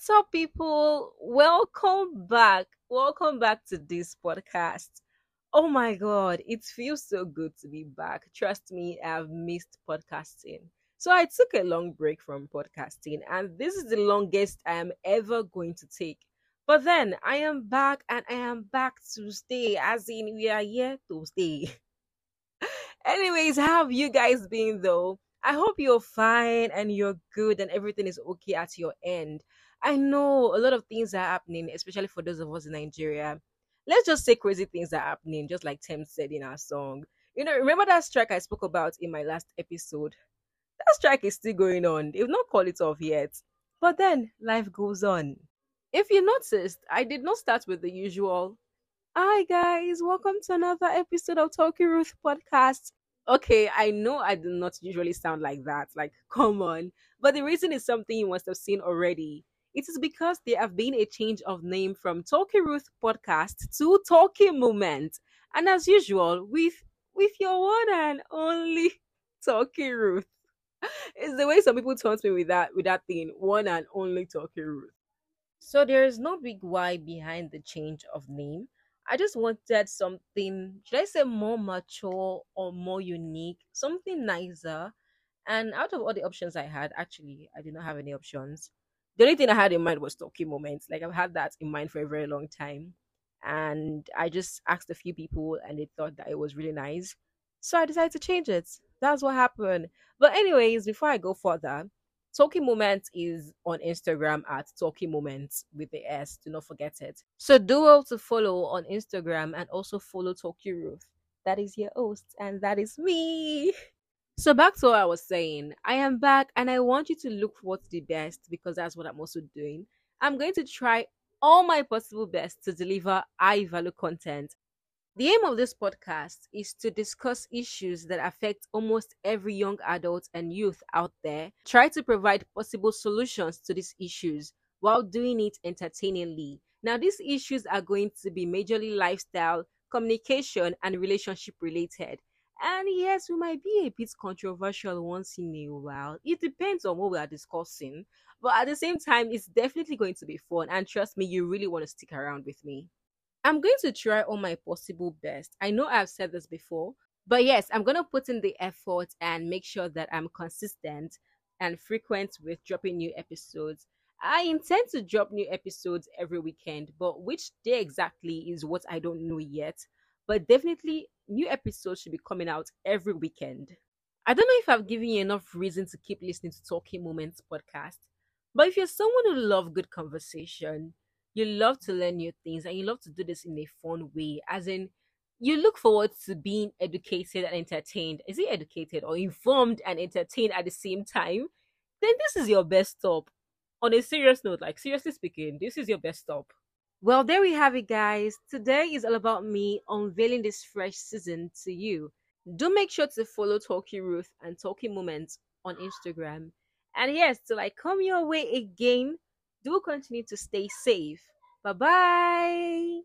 What's up, people? Welcome back. Welcome back to this podcast. Oh my god, it feels so good to be back. Trust me, I've missed podcasting. So I took a long break from podcasting, and this is the longest I am ever going to take. But then I am back, and I am back to stay, as in, we are here to stay. Anyways, how have you guys been though? I hope you're fine and you're good and everything is okay at your end. I know a lot of things are happening, especially for those of us in Nigeria. Let's just say crazy things are happening, just like Tems said in our song. You know, remember that strike I spoke about in my last episode? That strike is still going on. They've not called it off yet. But then life goes on. If you noticed, I did not start with the usual. Hi guys, welcome to another episode of Talking Ruth podcast. Okay, I know I do not usually sound like that. Like, come on. But the reason is something you must have seen already. It is because there have been a change of name from Talking Ruth podcast to Talking Moment. And as usual, with with your one and only Talking Ruth. It's the way some people taunt me with that with that thing, one and only Talking Ruth. So there is no big why behind the change of name. I just wanted something, should I say more mature or more unique, something nicer. And out of all the options I had, actually, I did not have any options. The only thing I had in mind was talking moments. Like I've had that in mind for a very long time. And I just asked a few people and they thought that it was really nice. So I decided to change it. That's what happened. But anyways, before I go further, Talking Moments is on Instagram at Talking Moments with the S. Do not forget it. So do to follow on Instagram and also follow Talkie Ruth. That is your host, and that is me. So back to what I was saying. I am back and I want you to look for what's the best because that's what I'm also doing. I'm going to try all my possible best to deliver high value content the aim of this podcast is to discuss issues that affect almost every young adult and youth out there, try to provide possible solutions to these issues while doing it entertainingly. Now, these issues are going to be majorly lifestyle, communication, and relationship related. And yes, we might be a bit controversial once in a while. It depends on what we are discussing. But at the same time, it's definitely going to be fun. And trust me, you really want to stick around with me. I'm going to try all my possible best. I know I've said this before, but yes, I'm going to put in the effort and make sure that I'm consistent and frequent with dropping new episodes. I intend to drop new episodes every weekend, but which day exactly is what I don't know yet. But definitely, new episodes should be coming out every weekend. I don't know if I've given you enough reason to keep listening to Talking Moments podcast, but if you're someone who loves good conversation, you love to learn new things and you love to do this in a fun way as in you look forward to being educated and entertained. Is it educated or informed and entertained at the same time? Then this is your best stop. On a serious note like seriously speaking this is your best stop well there we have it guys today is all about me unveiling this fresh season to you do make sure to follow talkie ruth and Talkie moments on instagram and yes till i come your way again do continue to stay safe. Bye bye.